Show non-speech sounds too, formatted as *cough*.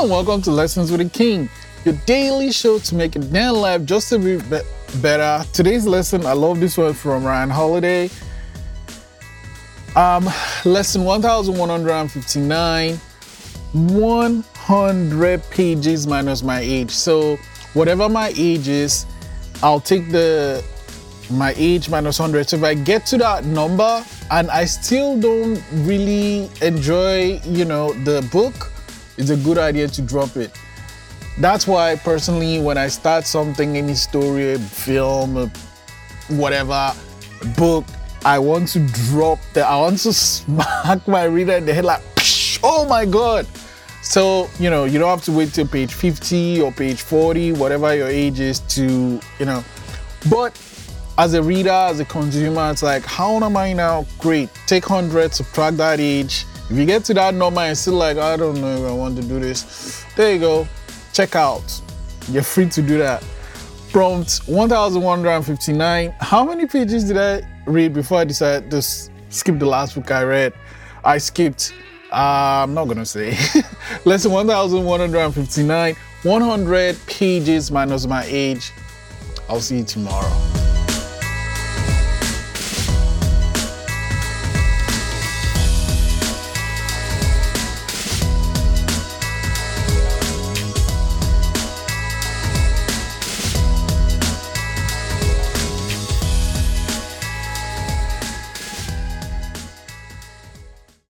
And welcome to Lessons with the King, your daily show to make your damn life just a bit be- better. Today's lesson, I love this one from Ryan Holiday. Um, lesson 1159, 100 pages minus my age. So, whatever my age is, I'll take the my age minus 100. So if I get to that number and I still don't really enjoy, you know, the book, it's a good idea to drop it. That's why personally, when I start something, any story, film, whatever, book, I want to drop the, I want to *laughs* smack my reader in the head like, oh my God. So, you know, you don't have to wait till page 50 or page 40, whatever your age is to, you know, but as a reader, as a consumer, it's like, how old am I now? Great. Take 100, subtract that age. If you get to that number and still like, I don't know if I want to do this, there you go. Check out. You're free to do that. Prompt 1159. How many pages did I read before I decided to skip the last book I read? I skipped. Uh, I'm not gonna say. *laughs* Lesson 1159. 100 pages minus my age. I'll see you tomorrow.